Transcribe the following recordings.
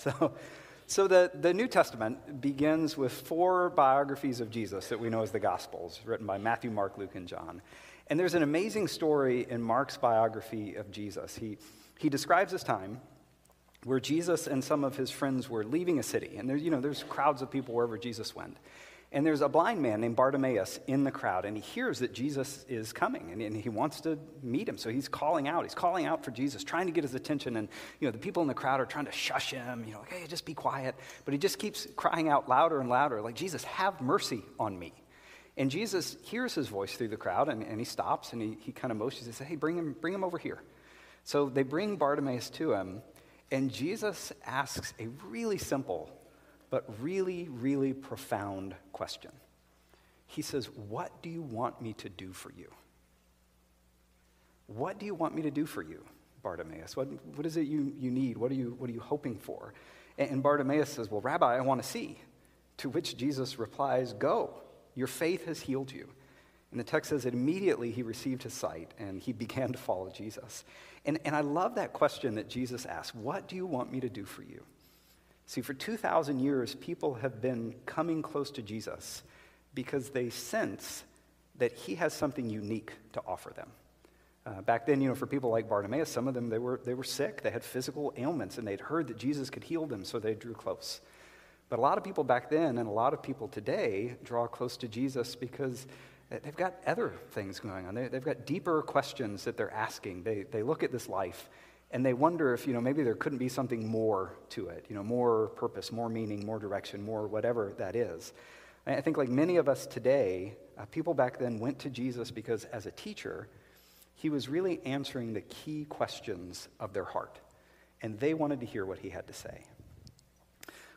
So, so the, the New Testament begins with four biographies of Jesus that we know as the Gospels, written by Matthew, Mark, Luke, and John. And there's an amazing story in Mark's biography of Jesus. He, he describes this time where Jesus and some of his friends were leaving a city. And there's, you know, there's crowds of people wherever Jesus went. And there's a blind man named Bartimaeus in the crowd, and he hears that Jesus is coming, and, and, he wants to meet him. So he's calling out. He's calling out for Jesus, trying to get his attention. And you know, the people in the crowd are trying to shush him. You know, like, hey, just be quiet. But he just keeps crying out louder and louder, like, Jesus, have mercy on me. And Jesus hears his voice through the crowd, and, and he stops, and he, he kind of motions and says, hey, bring him, bring him over here. So they bring Bartimaeus to him, and Jesus asks a really simple but really, really profound question. He says, What do you want me to do for you? What do you want me to do for you, Bartimaeus? What, what is it you, you need? What are you, what are you hoping for? And, Bartimaeus says, Well, Rabbi, I want to see. To which Jesus replies, Go, your faith has healed you. And the text says that immediately he received his sight and he began to follow Jesus. And, and I love that question that Jesus asked What do you want me to do for you? See, for 2,000 years, people have been coming close to Jesus because they sense that he has something unique to offer them. Uh, back then, you know, for people like Bartimaeus, some of them, they were, they were sick. They had physical ailments, and they'd heard that Jesus could heal them, so they drew close. But a lot of people back then and a lot of people today draw close to Jesus because they've got other things going on. They, have got deeper questions that they're asking. They, they look at this life and they wonder if you know maybe there couldn't be something more to it you know more purpose more meaning more direction more whatever that is. And i think like many of us today uh, people back then went to jesus because as a teacher he was really answering the key questions of their heart. And they wanted to hear what he had to say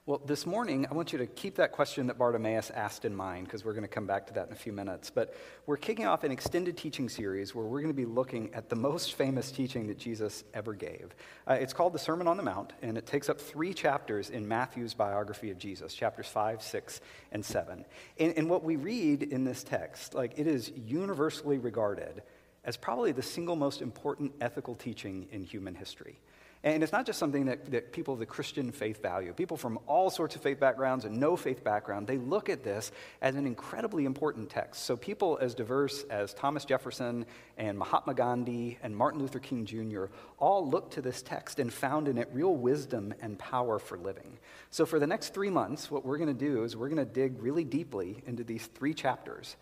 well, this morning, I want you to keep that question that Bartimaeus asked in mind because we're going to come back to that in a few minutes. But we're kicking off an extended teaching series where we're going to be looking at the most famous teaching that Jesus ever gave. Uh, it's called the Sermon on the Mount, and it takes up three chapters in Matthew's biography of Jesus chapters 5, 6, and 7. And, and what we read in this text, like, it is universally regarded as probably the single most important ethical teaching in human history. And it's not just something that, that people of the Christian faith value. People from all sorts of faith backgrounds and no faith background, they look at this as an incredibly important text. So people as diverse as Thomas Jefferson and Mahatma Gandhi and Martin Luther King Jr. all looked to this text and found in it real wisdom and power for living. So for the next three months, what we're going to do is we're going to dig really deeply into these three chapters.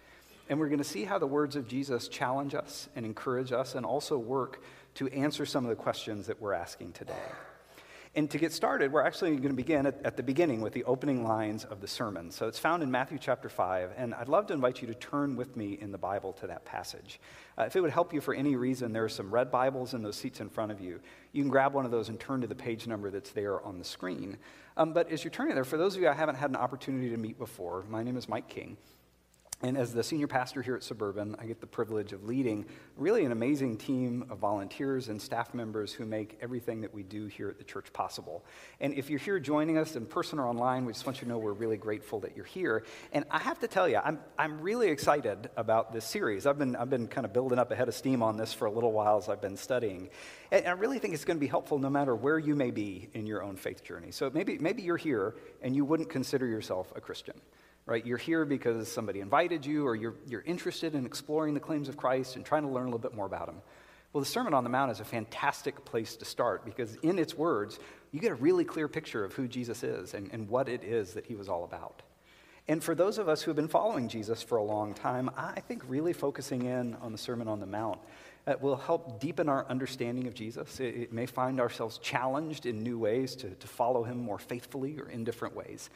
And we're going to see how the words of Jesus challenge us and encourage us and also work to answer some of the questions that we're asking today. And to get started, we're actually going to begin at, at, the beginning with the opening lines of the sermon. So it's found in Matthew chapter 5, and I'd love to invite you to turn with me in the Bible to that passage. Uh, if it would help you for any reason, there are some red Bibles in those seats in front of you. You can grab one of those and turn to the page number that's there on the screen. Um, but as you're turning there, for those of you I haven't had an opportunity to meet before, my name is Mike King. And as the senior pastor here at Suburban, I get the privilege of leading really an amazing team of volunteers and staff members who make everything that we do here at the church possible. And if you're here joining us in person or online, we just want you to know we're really grateful that you're here. And I have to tell you, I'm, I'm really excited about this series. I've been, I've been kind of building up a head of steam on this for a little while as I've been studying. And I really think it's going to be helpful no matter where you may be in your own faith journey. So maybe, maybe you're here and you wouldn't consider yourself a Christian right? You're here because somebody invited you or you're, you're interested in exploring the claims of Christ and trying to learn a little bit more about him. Well, the Sermon on the Mount is a fantastic place to start because in its words, you get a really clear picture of who Jesus is and, and what it is that he was all about. And for those of us who have been following Jesus for a long time, I think really focusing in on the Sermon on the Mount uh, will help deepen our understanding of Jesus. It, it, may find ourselves challenged in new ways to, to follow him more faithfully or in different ways.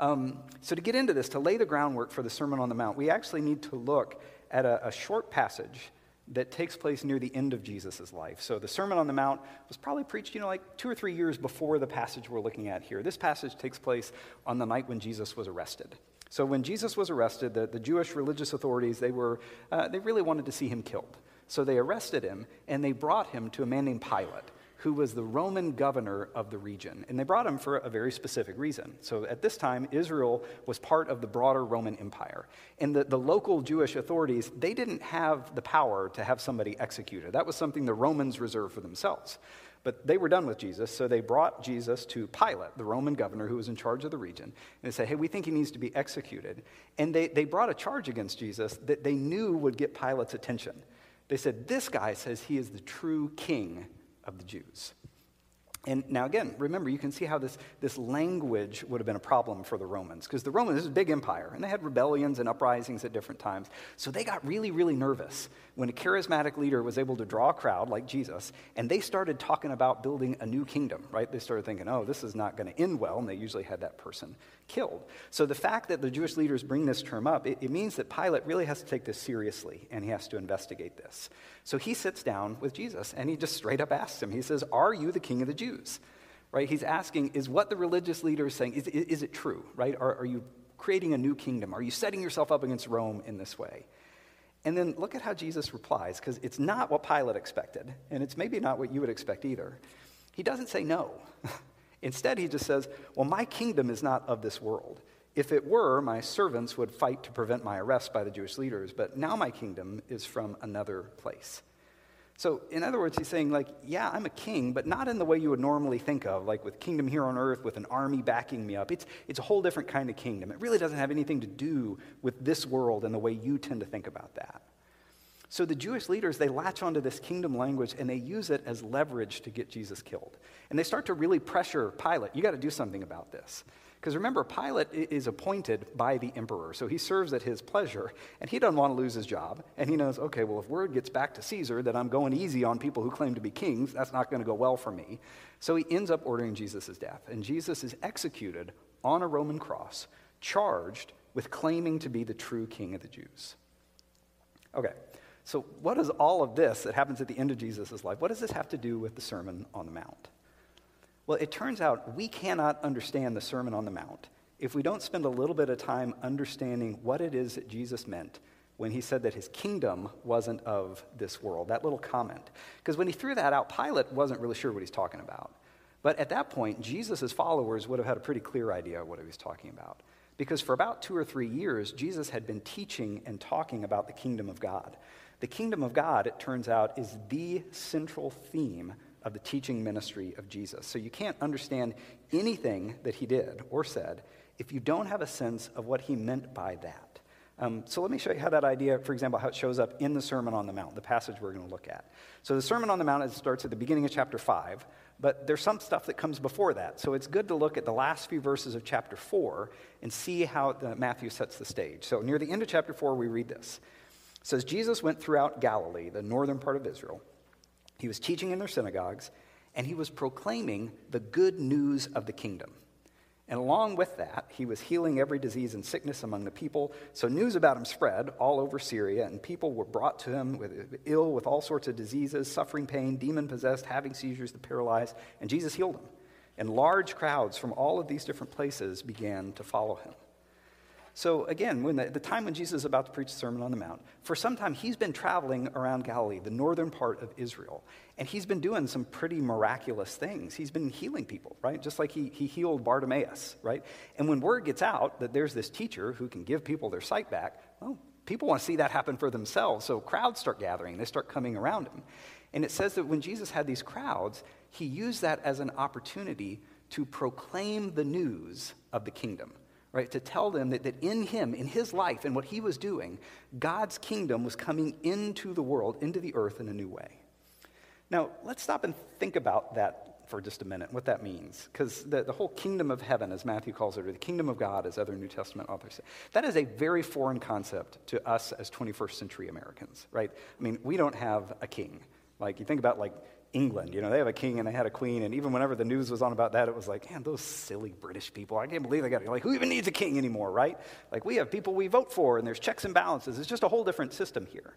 Um, so, to get into this, to lay the groundwork for the Sermon on the Mount, we actually need to look at a, a short passage that takes place near the end of Jesus' life. So, the Sermon on the Mount was probably preached, you know, like two or three years before the passage we're looking at here. This passage takes place on the night when Jesus was arrested. So, when Jesus was arrested, the, the Jewish religious authorities, they, were, uh, they really wanted to see him killed. So, they arrested him and they brought him to a man named Pilate who was the Roman governor of the region. And they brought him for a very specific reason. So at this time, Israel was part of the broader Roman Empire. And the, the local Jewish authorities, they didn't have the power to have somebody executed. That was something the Romans reserved for themselves. But they were done with Jesus, so they brought Jesus to Pilate, the Roman governor who was in charge of the region. And they said, Hey, we think he needs to be executed. And they, they brought a charge against Jesus that they knew would get Pilate's attention. They said, This guy says he is the true king of the Jews. And now, again, remember, you can see how this, this language would have been a problem for the Romans, because the Romans this is a big empire, and they had rebellions and uprisings at different times. So they got really, really nervous when a charismatic leader was able to draw a crowd like Jesus, and they started talking about building a new kingdom, right? They started thinking, oh, this is not going to end well, and they usually had that person killed. So the fact that the Jewish leaders bring this term up, it, it means that Pilate really has to take this seriously, and he has to investigate this. So he sits down with Jesus, and he just straight up asks him, he says, Are you the king of the Jews? Right? He's asking, Is what the religious leader is saying, is, is, it true? Right? Are, are you creating a new kingdom? Are you setting yourself up against Rome in this way? And then look at how Jesus replies, because it's not what Pilate expected, and it's maybe not what you would expect either. He doesn't say no. Instead, he just says, Well, my kingdom is not of this world. If it were, my servants would fight to prevent my arrest by the Jewish leaders, but now my kingdom is from another place. So, in other words, he's saying, like, yeah, I'm a king, but not in the way you would normally think of, like with kingdom here on earth, with an army backing me up. It's, it's a whole different kind of kingdom. It really doesn't have anything to do with this world and the way you tend to think about that. So the Jewish leaders, they latch onto this kingdom language and they use it as leverage to get Jesus killed. And they start to really pressure Pilate, you got to do something about this. Because remember, Pilate is appointed by the emperor, so he serves at his pleasure, and he doesn't want to lose his job. And he knows, okay, well, if word gets back to Caesar that I'm going easy on people who claim to be kings, that's not going to go well for me. So he ends up ordering Jesus' death. And Jesus is executed on a Roman cross, charged with claiming to be the true king of the Jews. Okay, so what does all of this that happens at the end of Jesus' life, what does this have to do with the Sermon on the Mount? Well, it turns out we cannot understand the Sermon on the Mount if we don't spend a little bit of time understanding what it is that Jesus meant when he said that his kingdom wasn't of this world, that little comment. Because when he threw that out, Pilate wasn't really sure what he's talking about. But at that point, Jesus' followers would have had a pretty clear idea of what he was talking about. Because for about two or three years, Jesus had been teaching and talking about the kingdom of God. The kingdom of God, it turns out, is the central theme of the teaching ministry of Jesus. So you can't understand anything that he did or said if you don't have a sense of what he meant by that. Um, so let me show you how that idea, for example, how it shows up in the Sermon on the Mount, the passage we're going to look at. So the Sermon on the Mount starts at the beginning of chapter 5, but there's some stuff that comes before that. So it's good to look at the last few verses of chapter 4 and see how the, Matthew sets the stage. So near the end of chapter 4, we read this. It says, Jesus went throughout Galilee, the northern part of Israel he was teaching in their synagogues, and he was proclaiming the good news of the kingdom. And along with that, he was healing every disease and sickness among the people. So news about him spread all over Syria, and people were brought to him with, ill with all sorts of diseases, suffering pain, demon possessed, having seizures, the paralyzed, and Jesus healed them. And large crowds from all of these different places began to follow him. So, again, when the, the, time when Jesus is about to preach the Sermon on the Mount, for some time he's been traveling around Galilee, the northern part of Israel, and he's been doing some pretty miraculous things. He's been healing people, right? Just like he, he healed Bartimaeus, right? And when word gets out that there's this teacher who can give people their sight back, well, people want to see that happen for themselves. So crowds start gathering, they start coming around him. And it says that when Jesus had these crowds, he used that as an opportunity to proclaim the news of the kingdom right? To tell them that, that in him, in his life, and what he was doing, God's kingdom was coming into the world, into the earth in a new way. Now, let's stop and think about that for just a minute, what that means. Because the, the whole kingdom of heaven, as Matthew calls it, or the kingdom of God, as other New Testament authors say, that is a very foreign concept to us as 21st century Americans, right? I mean, we don't have a king. Like, you think about, like, England. You know, they have a king and they had a queen, and even whenever the news was on about that, it was like, man, those silly British people. I can't believe they got it. like who even needs a king anymore, right? Like we have people we vote for, and there's checks and balances. It's just a whole different system here.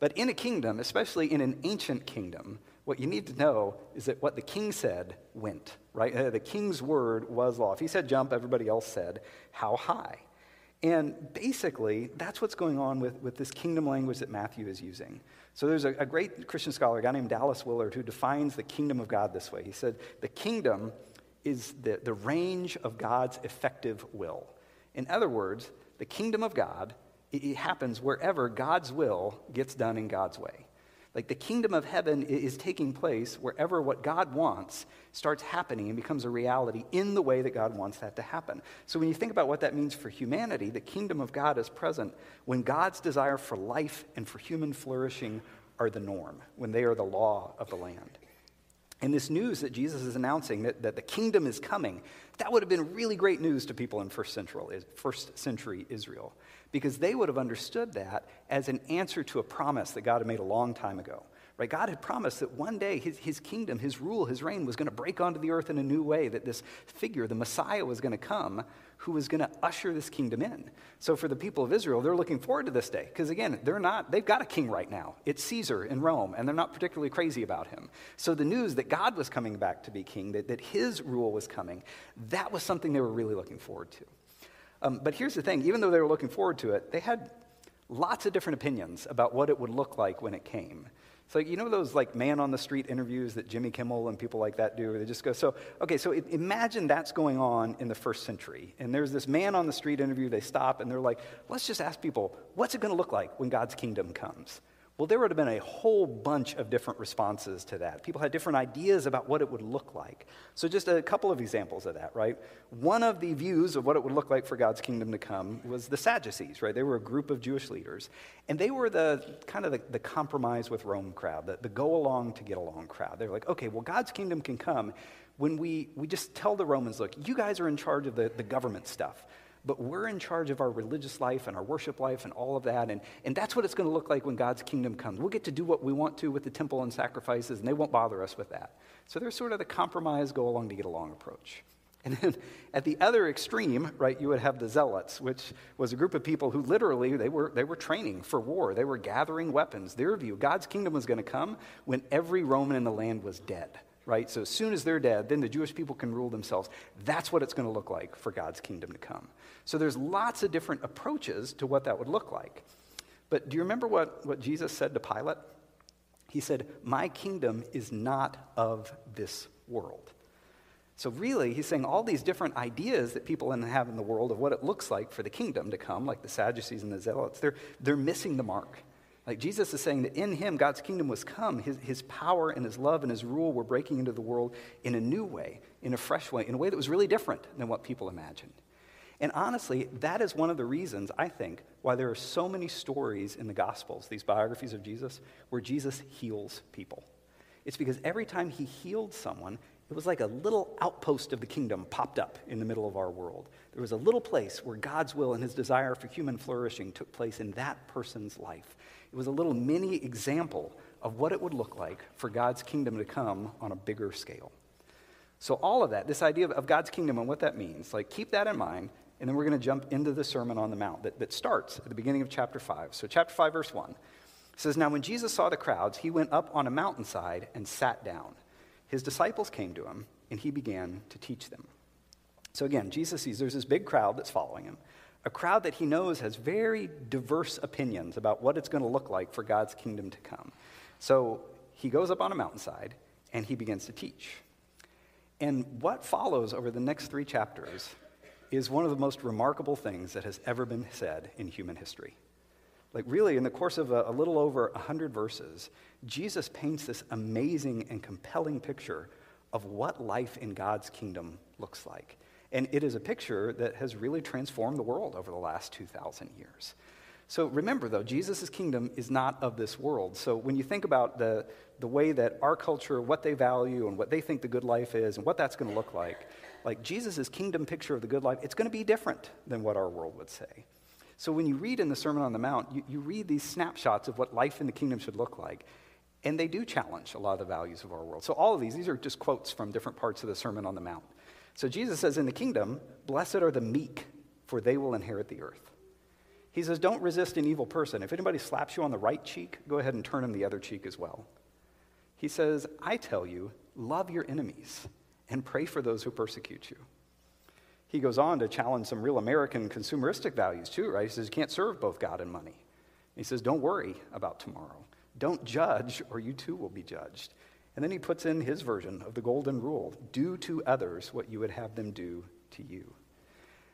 But in a kingdom, especially in an ancient kingdom, what you need to know is that what the king said went, right? Uh, the king's word was law. If he said jump, everybody else said how high. And basically, that's what's going on with, with this kingdom language that Matthew is using. So there's a, a, great Christian scholar, a guy named Dallas Willard, who defines the kingdom of God this way. He said, The kingdom is the, the range of God's effective will. In other words, the kingdom of God, it, it happens wherever God's will gets done in God's way. Like the kingdom of heaven is taking place wherever what God wants starts happening and becomes a reality in the way that God wants that to happen. So when you think about what that means for humanity, the kingdom of God is present when God's desire for life and for human flourishing are the norm, when they are the law of the land. And this news that Jesus is announcing that, that the kingdom is coming, that would have been really great news to people in first century, first century Israel because they would have understood that as an answer to a promise that God had made a long time ago. Right? God had promised that one day his, his kingdom, his rule, his reign was going to break onto the earth in a new way, that this figure, the Messiah, was going to come who was going to usher this kingdom in. So for the people of Israel, they're looking forward to this day because again, they're not they've got a king right now. It's Caesar in Rome and they're not particularly crazy about him. So the news that God was coming back to be king, that, that his rule was coming, that was something they were really looking forward to. Um, but here's the thing even though they were looking forward to it, they had lots of different opinions about what it would look like when it came. So, you know those like man on the street interviews that Jimmy Kimmel and people like that do? They just go, so, okay, so imagine that's going on in the first century. And there's this man on the street interview, they stop and they're like, let's just ask people, what's it going to look like when God's kingdom comes? Well, there would have been a whole bunch of different responses to that. People had different ideas about what it would look like. So, just a couple of examples of that, right? One of the views of what it would look like for God's kingdom to come was the Sadducees, right? They were a group of Jewish leaders. And they were the kind of the, the compromise with Rome crowd, the, the go along to get along crowd. They're like, okay, well, God's kingdom can come when we, we just tell the Romans, look, you guys are in charge of the, the government stuff but we're in charge of our religious life and our worship life and all of that. And, and that's what it's going to look like when God's kingdom comes. We'll get to do what we want to with the temple and sacrifices, and they won't bother us with that. So there's sort of the compromise, go along to get along approach. And then at the other extreme, right, you would have the zealots, which was a group of people who literally they were, they were training for war. They were gathering weapons. Their view, God's kingdom was going to come when every Roman in the land was dead right? So as soon as they're dead, then the Jewish people can rule themselves. That's what it's going to look like for God's kingdom to come. So there's lots of different approaches to what that would look like. But do you remember what, what Jesus said to Pilate? He said, My kingdom is not of this world. So, really, he's saying all these different ideas that people have in the world of what it looks like for the kingdom to come, like the Sadducees and the Zealots, they're, they're missing the mark. Like Jesus is saying that in him, God's kingdom was come. His, his power and his love and his rule were breaking into the world in a new way, in a fresh way, in a way that was really different than what people imagined. And honestly, that is one of the reasons, I think, why there are so many stories in the Gospels, these biographies of Jesus, where Jesus heals people. It's because every time he healed someone, it was like a little outpost of the kingdom popped up in the middle of our world. There was a little place where God's will and his desire for human flourishing took place in that person's life. It was a little mini example of what it would look like for God's kingdom to come on a bigger scale. So, all of that, this idea of, God's kingdom and what that means, like keep that in mind, and then we're going to jump into the Sermon on the Mount that, that starts at the beginning of chapter 5. So, chapter 5, verse 1 says, Now when Jesus saw the crowds, he went up on a mountainside and sat down. His disciples came to him, and he began to teach them. So, again, Jesus sees there's this big crowd that's following him a crowd that he knows has very diverse opinions about what it's going to look like for God's kingdom to come. So he goes up on a mountainside and he begins to teach. And what follows over the next three chapters is one of the most remarkable things that has ever been said in human history. Like, really, in the course of a, a little over 100 verses, Jesus paints this amazing and compelling picture of what life in God's kingdom looks like. And it is a picture that has really transformed the world over the last 2,000 years. So remember, though, Jesus' kingdom is not of this world. So when you think about the, the way that our culture, what they value, and what they think the good life is, and what that's going to look like, like Jesus' kingdom picture of the good life, it's going to be different than what our world would say. So when you read in the Sermon on the Mount, you, you read these snapshots of what life in the kingdom should look like. And they do challenge a lot of the values of our world. So all of these, these are just quotes from different parts of the Sermon on the Mount. So Jesus says in the kingdom, blessed are the meek, for they will inherit the earth. He says, don't resist an evil person. If anybody slaps you on the right cheek, go ahead and turn him the other cheek as well. He says, I tell you, love your enemies and pray for those who persecute you. He goes on to challenge some real American consumeristic values too, right? He says, you can't serve both God and money. He says, don't worry about tomorrow. Don't judge, or you too will be judged. And then he puts in his version of the golden rule do to others what you would have them do to you.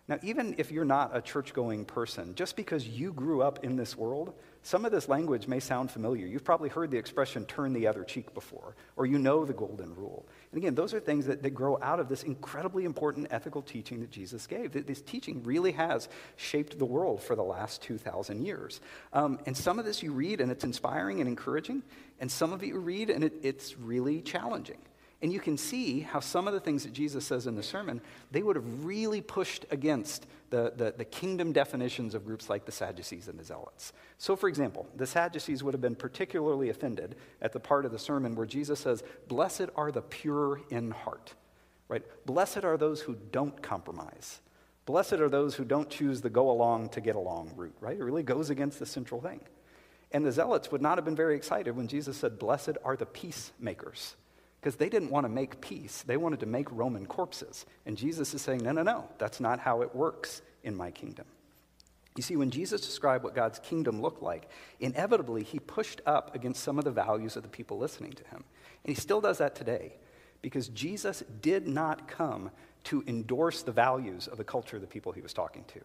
Now, even if you're not a church going person, just because you grew up in this world, some of this language may sound familiar. You've probably heard the expression turn the other cheek before, or you know the golden rule. And again, those are things that, that grow out of this incredibly important ethical teaching that Jesus gave. This teaching really has shaped the world for the last 2,000 years. Um, and some of this you read and it's inspiring and encouraging, and some of it you read and it, it's really challenging. And you can see how some of the things that Jesus says in the sermon, they would have really pushed against the, the, the, kingdom definitions of groups like the Sadducees and the Zealots. So, for example, the Sadducees would have been particularly offended at the part of the sermon where Jesus says, Blessed are the pure in heart. Right? Blessed are those who don't compromise. Blessed are those who don't choose the go along to get along route, right? It really goes against the central thing. And the Zealots would not have been very excited when Jesus said, Blessed are the peacemakers because they didn't want to make peace. They wanted to make Roman corpses. And Jesus is saying, no, no, no, that's not how it works in my kingdom. You see, when Jesus described what God's kingdom looked like, inevitably he pushed up against some of the values of the people listening to him. And he still does that today because Jesus did not come to endorse the values of the culture of the people he was talking to.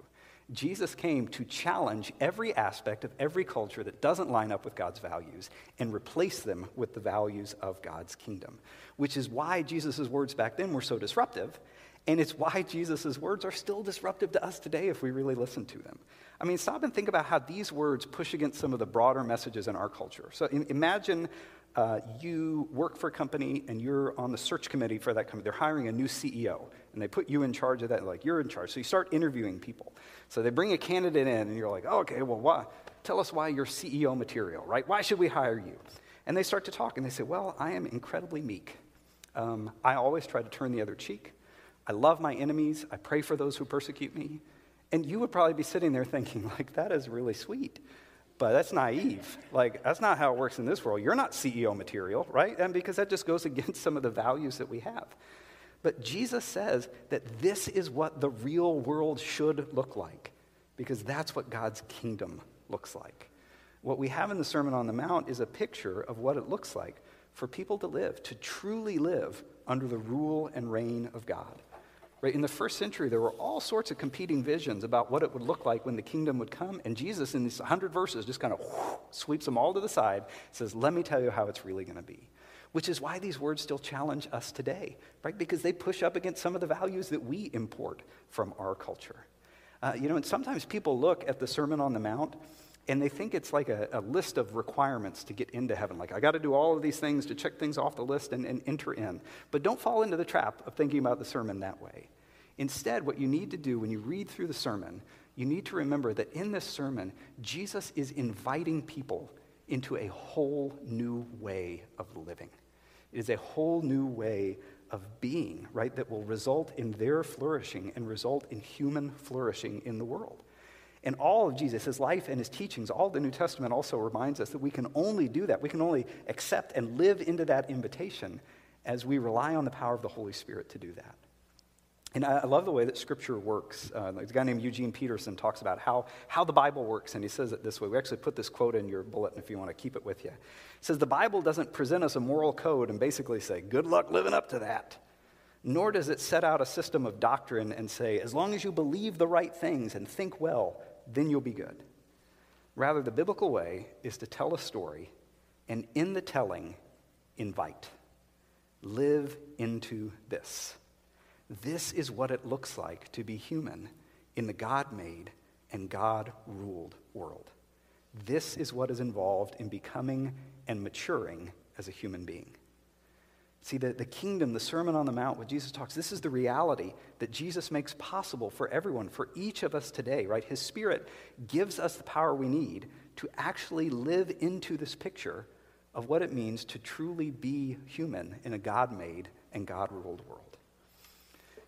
Jesus came to challenge every aspect of every culture that doesn't line up with God's values and replace them with the values of God's kingdom, which is why Jesus' words back then were so disruptive. And it's why Jesus' words are still disruptive to us today if we really listen to them. I mean, stop and think about how these words push against some of the broader messages in our culture. So imagine uh, you work for a company and you're on the search committee for that company. They're hiring a new CEO and they put you in charge of that. Like, you're in charge. So you start interviewing people. So they bring a candidate in, and you're like, oh, okay, well, why? Tell us why you're CEO material, right? Why should we hire you? And they start to talk, and they say, well, I am incredibly meek. Um, I always try to turn the other cheek. I love my enemies. I pray for those who persecute me. And you would probably be sitting there thinking, like, that is really sweet. But that's naive. Like, that's not how it works in this world. You're not CEO material, right? And because that just goes against some of the values that we have. But Jesus says that this is what the real world should look like, because that's what God's kingdom looks like. What we have in the Sermon on the Mount is a picture of what it looks like for people to live, to truly live under the rule and reign of God. Right? In the first century, there were all sorts of competing visions about what it would look like when the kingdom would come. And Jesus, in these 100 verses, just kind of whoosh, sweeps them all to the side, says, Let me tell you how it's really going to be which is why these words still challenge us today, right? Because they push up against some of the values that we import from our culture. Uh, you know, and sometimes people look at the Sermon on the Mount and they think it's like a, a list of requirements to get into heaven. Like, I got to do all of these things to check things off the list and, and enter in. But don't fall into the trap of thinking about the sermon that way. Instead, what you need to do when you read through the sermon, you need to remember that in this sermon, Jesus is inviting people into a whole new way of living. It is a whole new way of being, right, that will result in their flourishing and result in human flourishing in the world. And all of Jesus, his life and his teachings, all the New Testament also reminds us that we can only do that. We can only accept and live into that invitation as we rely on the power of the Holy Spirit to do that. And I love the way that Scripture works. Uh, a guy named Eugene Peterson talks about how, how the Bible works, and he says it this way. We actually put this quote in your bulletin if you want to keep it with you. He says, The Bible doesn't present us a moral code and basically say, Good luck living up to that. Nor does it set out a system of doctrine and say, As long as you believe the right things and think well, then you'll be good. Rather, the biblical way is to tell a story, and in the telling, invite. Live into this. This is what it looks like to be human in the God made and God ruled world. This is what is involved in becoming and maturing as a human being. See, the, the kingdom, the Sermon on the Mount, what Jesus talks, this is the reality that Jesus makes possible for everyone, for each of us today, right? His Spirit gives us the power we need to actually live into this picture of what it means to truly be human in a God made and God ruled world.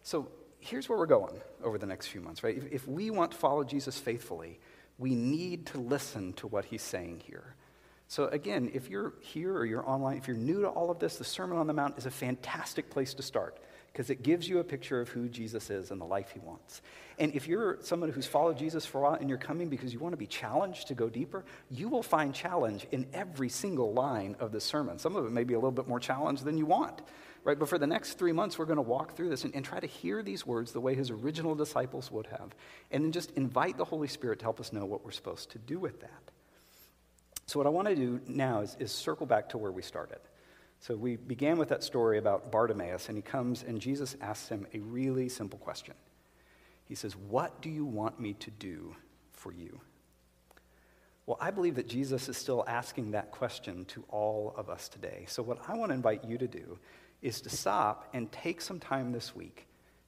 So here's where we're going over the next few months, right? If, if, we want to follow Jesus faithfully, we need to listen to what he's saying here. So, again, if you're here or you're online, if you're new to all of this, the Sermon on the Mount is a fantastic place to start because it gives you a picture of who Jesus is and the life he wants. And if you're someone who's followed Jesus for a while and you're coming because you want to be challenged to go deeper, you will find challenge in every single line of the sermon. Some of it may be a little bit more challenge than you want. Right? But for the next three months, we're going to walk through this and, and try to hear these words the way his original disciples would have, and then just invite the Holy Spirit to help us know what we're supposed to do with that. So, what I want to do now is, is circle back to where we started. So, we began with that story about Bartimaeus, and he comes and Jesus asks him a really simple question. He says, What do you want me to do for you? Well, I believe that Jesus is still asking that question to all of us today. So, what I want to invite you to do is to stop and take some time this week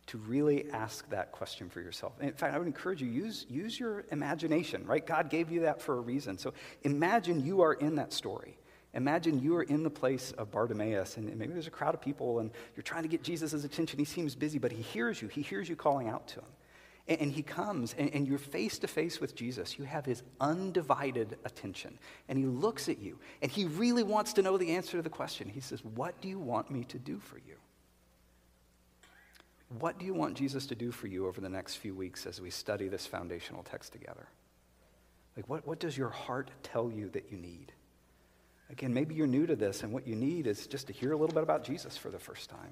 to really ask that question for yourself. In fact, I would encourage you use use your imagination, right? God gave you that for a reason. So, imagine you are in that story. Imagine you are in the place of Bartimaeus, and maybe there's a crowd of people, and you're trying to get Jesus' attention. He seems busy, but he hears you. He hears you calling out to him. And, he comes, and, and you're face to face with Jesus. You have his undivided attention. And he looks at you, and he really wants to know the answer to the question. He says, What do you want me to do for you? What do you want Jesus to do for you over the next few weeks as we study this foundational text together? Like, what, what does your heart tell you that you need? Again, maybe you're new to this, and what you need is just to hear a little bit about Jesus for the first time.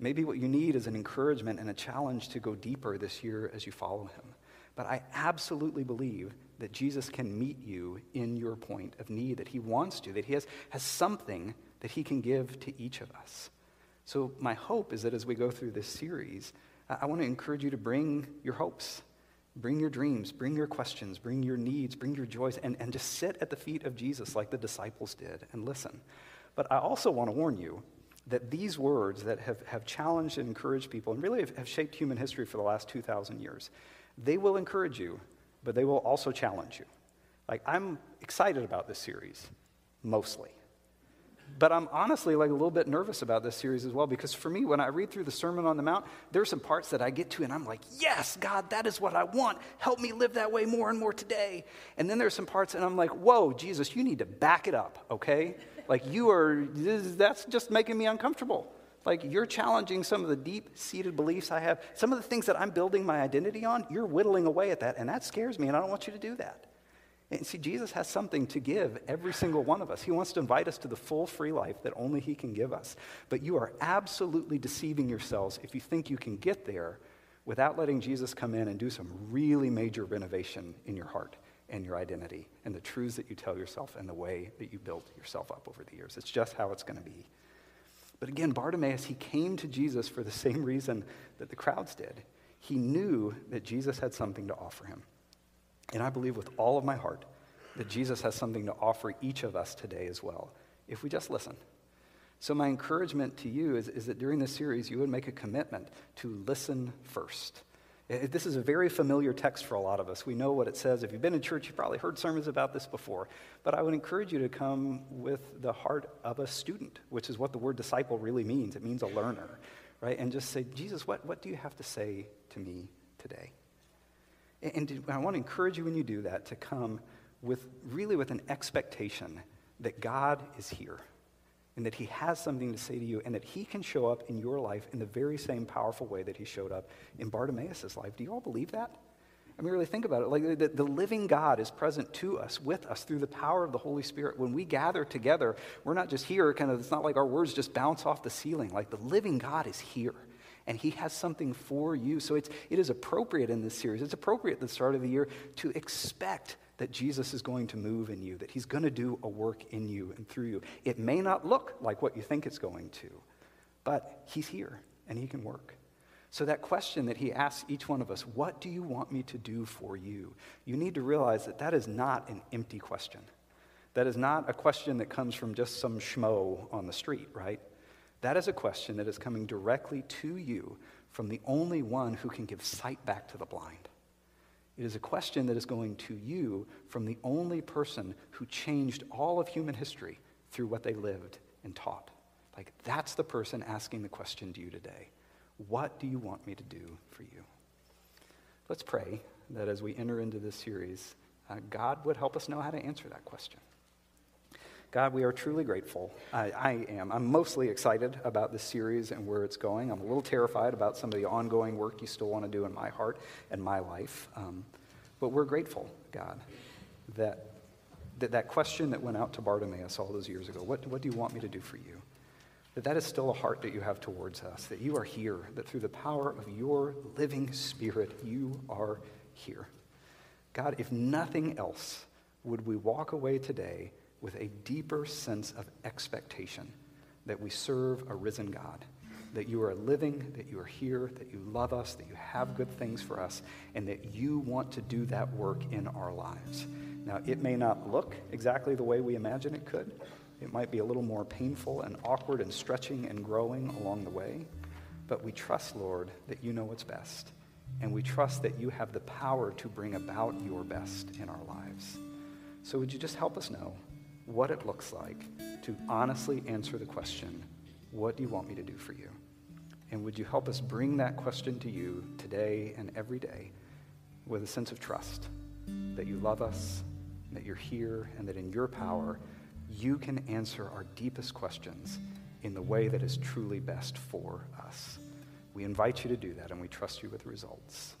Maybe what you need is an encouragement and a challenge to go deeper this year as you follow him. But I absolutely believe that Jesus can meet you in your point of need, that he wants to, that he has, has something that he can give to each of us. So, my hope is that as we go through this series, I, I want to encourage you to bring your hopes, bring your dreams, bring your questions, bring your needs, bring your joys, and, and just sit at the feet of Jesus like the disciples did and listen. But I also want to warn you that these words that have, have challenged and encouraged people and really have, have shaped human history for the last 2,000 years, they will encourage you, but they will also challenge you. Like, I'm excited about this series, mostly. But I'm honestly like a little bit nervous about this series as well because for me, when I read through the Sermon on the Mount, there's some parts that I get to and I'm like, yes, God, that is what I want. Help me live that way more and more today. And then there's some parts and I'm like, whoa, Jesus, you need to back it up, okay? Like, you are, that's just making me uncomfortable. Like, you're challenging some of the deep seated beliefs I have. Some of the things that I'm building my identity on, you're whittling away at that, and that scares me, and I don't want you to do that. And see, Jesus has something to give every single one of us. He wants to invite us to the full free life that only He can give us. But you are absolutely deceiving yourselves if you think you can get there without letting Jesus come in and do some really major renovation in your heart and your identity and the truths that you tell yourself and the way that you built yourself up over the years. It's just how it's going to be. But again, Bartimaeus, he came to Jesus for the same reason that the crowds did. He knew that Jesus had something to offer him. And I believe with all of my heart that Jesus has something to offer each of us today as well, if we just listen. So, my encouragement to you is, is that during this series, you would make a commitment to listen first this is a very familiar text for a lot of us. We know what it says. If you've been in church, you've probably heard sermons about this before. But I would encourage you to come with the heart of a student, which is what the word disciple really means. It means a learner, right? And just say, Jesus, what, what do you have to say to me today? And, I want to encourage you when you do that to come with really with an expectation that God is here and that he has something to say to you and that he can show up in your life in the very same powerful way that he showed up in Bartimaeus' life. Do you all believe that? I mean, really think about it. Like the, the, living God is present to us, with us, through the power of the Holy Spirit. When we gather together, we're not just here, kind of, it's not like our words just bounce off the ceiling. Like the living God is here, and He has something for you. So it's, it is appropriate in this series, it's appropriate at the start of the year to expect that Jesus is going to move in you, that he's going to do a work in you and through you. It may not look like what you think it's going to, but he's here and he can work. So, that question that he asks each one of us, what do you want me to do for you? You need to realize that that is not an empty question. That is not a question that comes from just some schmo on the street, right? That is a question that is coming directly to you from the only one who can give sight back to the blind. It is a question that is going to you from the only person who changed all of human history through what they lived and taught. Like, that's the person asking the question to you today. What do you want me to do for you? Let's pray that as we enter into this series, uh, God would help us know how to answer that question. God, we are truly grateful. I, I, am. I'm mostly excited about this series and where it's going. I'm a little terrified about some of the ongoing work you still want to do in my heart and my life. Um, but we're grateful, God, that, that that question that went out to Bartimaeus all those years ago what, what do you want me to do for you? that that is still a heart that you have towards us, that you are here, that through the power of your living spirit, you are here. God, if nothing else, would we walk away today with a deeper sense of expectation that we serve a risen God, that you are living, that you are here, that you love us, that you have good things for us, and that you want to do that work in our lives. Now, it may not look exactly the way we imagine it could. It might be a little more painful and awkward and stretching and growing along the way. But we trust, Lord, that you know what's best. And we trust that you have the power to bring about your best in our lives. So would you just help us know what it looks like to honestly answer the question, What do you want me to do for you? And would you help us bring that question to you today and every day with a sense of trust that you love us, that you're here, and that in your power, you can answer our deepest questions in the way that is truly best for us. We invite you to do that, and we trust you with the results.